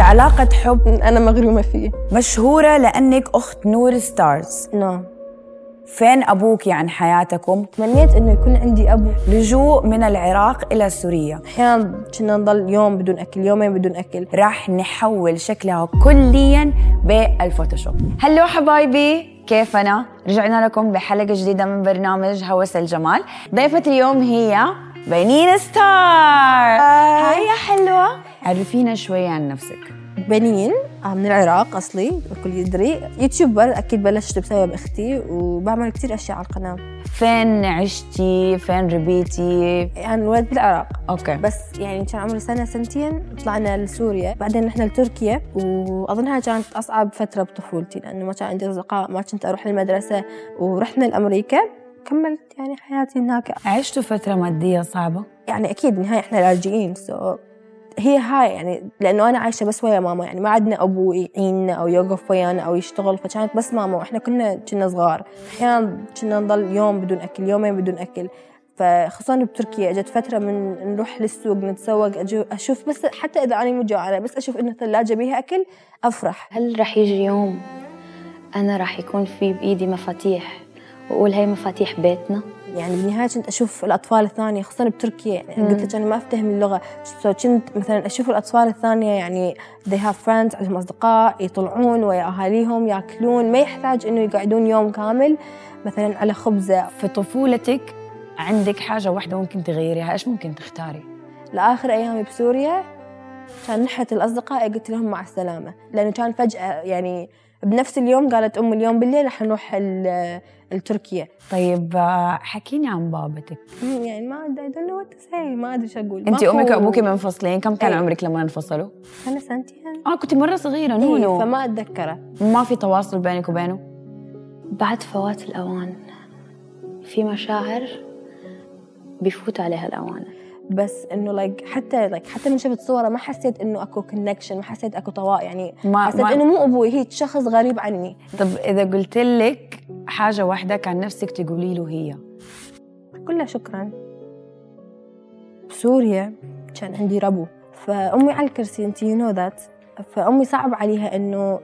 علاقة حب أنا مغرومة فيه. مشهورة لأنك أخت نور ستارز. نعم. فين أبوك عن حياتكم؟ تمنيت إنه يكون عندي أبو. لجوء من العراق إلى سوريا. أحيانا كنا نضل يوم بدون أكل يومين بدون أكل. راح نحول شكلها كليا بالفوتوشوب. hello حبايبي كيف أنا؟ رجعنا لكم بحلقة جديدة من برنامج هوس الجمال. ضيفة اليوم هي بنين ستار عرفينا شوي عن نفسك. بنين آه، من العراق أصلي الكل يدري. YouTuber أكيد بلشت بسبب أختي وبعمل كتير أشياء على القناة. فين عشتي؟ فين ربيتي؟ يعني ولد بالعراق. okay. بس يعني كان عمري سنة سنتين طلعنا لسوريا. بعدين رحنا لتركيا وأظنها كانت أصعب فترة بطفولتي لأنه ما كان عندي أصدقاء ما كنت أروح المدرسة. ورحنا لأمريكا كملت يعني حياتي هناك. عشتوا فترة مادية صعبة؟ يعني أكيد بالنهاية إحنا لاجئين سو هي هاي يعني لأنه أنا عايشة بس ويا ماما يعني ما عندنا أبو يعيننا أو يوقف ويانا أو يشتغل فكانت بس ماما وإحنا كنا كنا صغار. أحيانا كنا نضل يوم بدون أكل يومين بدون أكل. فخصوصا بتركيا اجت فترة من نروح للسوق نتسوق أشوف بس حتى إذا أنا مو جوعانة بس أشوف إنه ثلاجه بيها أكل أفرح. هل رح يجي يوم أنا رح يكون في بإيدي مفاتيح؟ وأقول هي مفاتيح بيتنا. يعني بالنهاية كنت أشوف الأطفال الثانية خصوصا بتركيا. يعني قلت لك أنا ما أفتهم اللغة. سو كنت مثلا أشوف الأطفال الثانية يعني they have friends عندهم أصدقاء يطلعون ويا أهاليهم يأكلون. ما يحتاج إنه يقعدون يوم كامل. مثلا على خبزة. في طفولتك عندك حاجة واحدة ممكن تغيريها، إيش ممكن تختاري؟ لآخر ايامي بسوريا كان نحت الأصدقاء قلت لهم مع السلامة. لأنه كان فجأة يعني بنفس اليوم قالت أم اليوم بالليل رح نروح ال- لتركيا طيب آه، حكيني عن بابتك. يعني ما أدري I don't know what to say. ما أدري شو أقول. انت ماكو- أمك وابوك منفصلين؟ كم كان إيه. عمرك لما انفصلوا؟ سنه سنتين. آه كنت مرة صغيرة إيه، نونو فما اتذكره ما في تواصل بينك وبينه؟ بعد فوات الأوان في مشاعر بيفوت عليها الأوان. بس إنه like حتى like حتى من شفت صورة ما حسيت إنه أكو connection ما حسيت أكو طواء يعني. ما- حسيت ما- إنه مو أبوي هي شخص غريب عني. طب إذا قلت لك حاجة واحدة كان نفسك تقولي له هي؟ كلها شكرا. بسوريا كان عندي ربو. فأمي على الكرسي and you know that فأمي صعب عليها إنه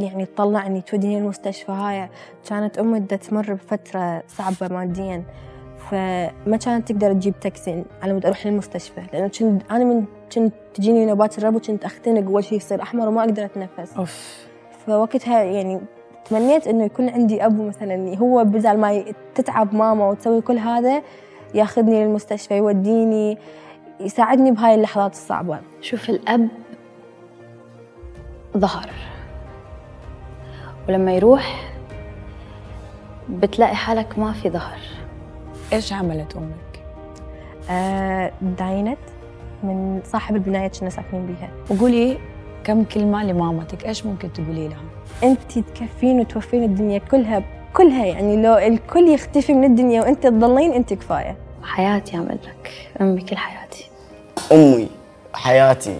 يعني تطلعني توديني المستشفى هاي. كانت أمي بدها تمر بفترة صعبة ماديا. فما كانت تقدر تجيب تاكسي على مود أروح للمستشفى لأنه كنت أنا من كنت تجيني نوبات الربو كنت أختنق وجهي يصير أحمر وما أقدر أتنفس. أوف. فوقتها يعني تمنيت إنه يكون عندي أبو مثلا هو بدل ما تتعب ماما وتسوي كل هذا ياخذني للمستشفى يوديني يساعدني بهاي اللحظات الصعبة. شوف الأب ظهر. ولما يروح بتلاقي حالك ما في ظهر. إيش عملت أمك؟ آه داينت من صاحب البناية كنا ساكنين بيها. وقولي كم كلمة لمامتك؟ إيش ممكن تقولي لها؟ انت تكفين وتوفين الدنيا كلها كلها يعني لو الكل يختفي من الدنيا وأنت تضلين أنت كفاية. حياتي أعمل لك أمي كل حياتي. أمي حياتي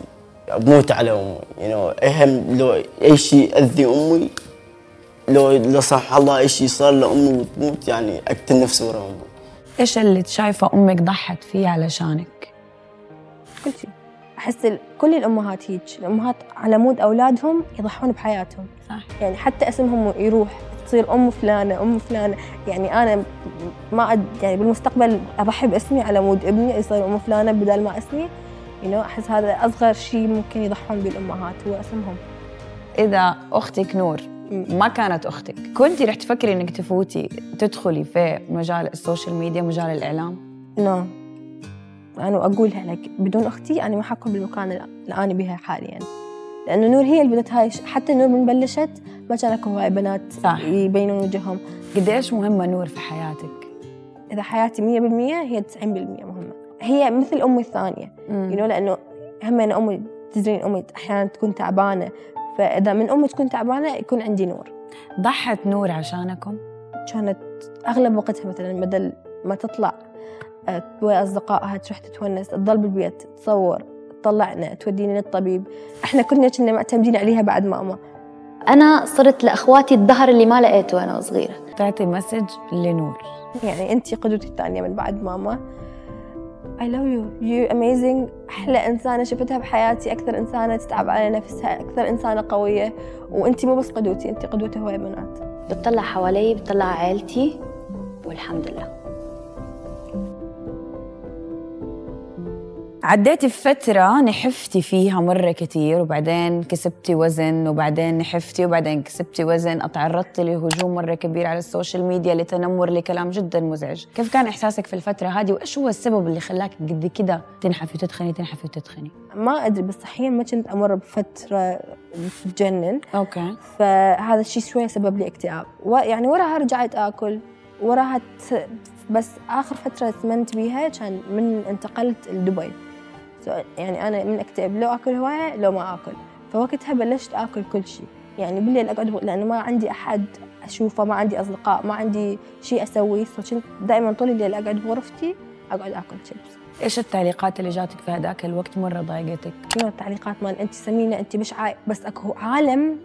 بموت على أمي. You know أهم لو أي شيء اذي أمي لو لا صح الله أي شيء صار لأمي وتموت يعني اقتل نفسي ورا أمي. إيش اللي شايفة أمك ضحت فيه علشانك؟ كل شيء. أحس كل الأمهات هيك. الأمهات على مود أولادهم يضحون بحياتهم. صح. يعني حتى اسمهم يروح تصير أم فلانة أم فلانة. يعني أنا ما أد يعني بالمستقبل أضحي باسمي على مود ابني يصير أم فلانة بدل ما اسمي. You know أحس هذا أصغر شيء ممكن يضحون به الامهات هو اسمهم. إذا أختك نور ما كانت أختك. كنتي رح تفكري إنك تفوتي تدخلي في مجال ال social media مجال الإعلام؟ no. أنا أقولها لك بدون أختي أنا ما حكون بالمكان اللي أنا بها حاليا. لأنه نور هي اللي بدت هاي حتى نور من بلشت ما كان اكو هاي بنات صح. يبينون وجههم. قديش مهمة نور في حياتك؟ إذا حياتي 100% هي 90% مهمة. هي مثل أمي الثانية. مم. you know لأنه هم أمي تدرين أمي أحيانا تكون تعبانة فإذا من أمي تكون تعبانة يكون عندي نور. ضحت نور عشانكم؟ كانت أغلب وقتها مثلا بدل ما تطلع آه، ويا أصدقائها تروح تتونس تضل بالبيت تصور تطلعنا تودينا للطبيب. إحنا كنا كنا معتمدين عليها بعد ماما أنا صرت لأخواتي الظهر اللي ما لقيته وأنا صغيرة. تعطي مسج لنور. يعني انت قدوتي الثانية من بعد ماما. I love you. You amazing. أحلى إنسانة شفتها بحياتي. أكثر إنسانة تتعب على نفسها. أكثر إنسانة قوية. وأنت مو بس قدوتي. أنت قدوة هواي بنات. بتطلع حوالي بتطلع عائلتي. والحمد لله. عديتي بفترة نحفتي فيها مرة كتير وبعدين كسبتي وزن وبعدين نحفتي وبعدين كسبتي وزن. تعرضتي لهجوم مرة كبير على ال social media لتنمر لكلام جدا مزعج. كيف كان إحساسك في الفترة هذه؟ وإيش هو السبب اللي خلاك قد كده تنحفي وتتخني تنحفي وتتخني؟ ما أدري بس صحيا ما كنت أمر بفترة تجنن okay. فهذا الشيء شوية سبب لي اكتئاب. يعني وراها رجعت آكل وراها ت... بس آخر فترة سمنت بيها كان من انتقلت لدبي. يعني أنا من أكتئب لو آكل هواية لو ما آكل. فوقتها بلشت آكل كل شيء. يعني بالليل أقعد لأنه ما عندي أحد أشوفه ما عندي أصدقاء ما عندي شيء أسويه. فكنت دائما طول الليل أقعد بغرفتي أقعد آكل شيبس إيش التعليقات اللي جاتك في هذاك الوقت؟ مرة ضايقتك؟ شنو التعليقات؟ مال انت سمينة انت بشعه بس أكو عالم.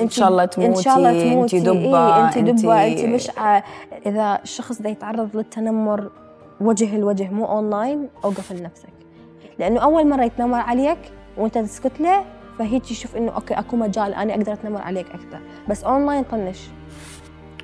إن شاء الله تموتي إن شاء الله تموتي. انت دبة إيه انت دبة انت بشعه إذا الشخص ده يتعرض للتنمر وجه الوجه مو اونلاين أوقف لنفسك. لأنه أول مرة يتنمر عليك وأنت تسكت له فهيك يشوف إنه okay أكو مجال أنا أقدر أتنمر عليك أكثر. بس اونلاين طنش.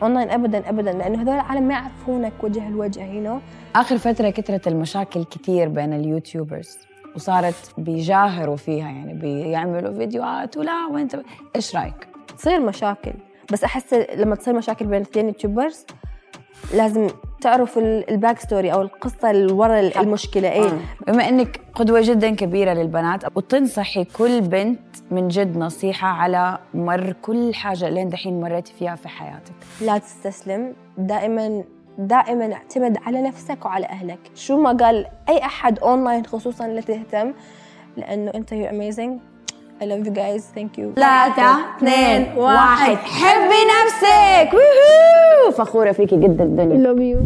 اونلاين ابدا ابدا لأنه هذول العالم ما يعرفونك وجه الوجه هنا آخر فترة كثرت المشاكل كثير بين ال YouTubers وصارت بيجاهروا فيها يعني بيعملوا فيديوهات ولا وانت إيش رأيك؟ تصير مشاكل. بس أحس لما تصير مشاكل بين اثنين YouTubers لازم تعرف ال back story أو القصة اللي ورا المشكلة إيه. آه. بما إنك قدوة جدا كبيرة للبنات وتنصحي كل بنت من جد نصيحة على مر كل حاجة لين دحين مريتي فيها في حياتك؟ لا تستسلم. دائما دائما اعتمد على نفسك وعلى أهلك. شو ما قال أي أحد اونلاين خصوصا اللي تهتم لأنه أنت يو اميزنج I love you guys. Thank you. ثلاثة اثنين واحد. حبي نفسك. ووهو فخورة فيكي جدا الدنيا love you.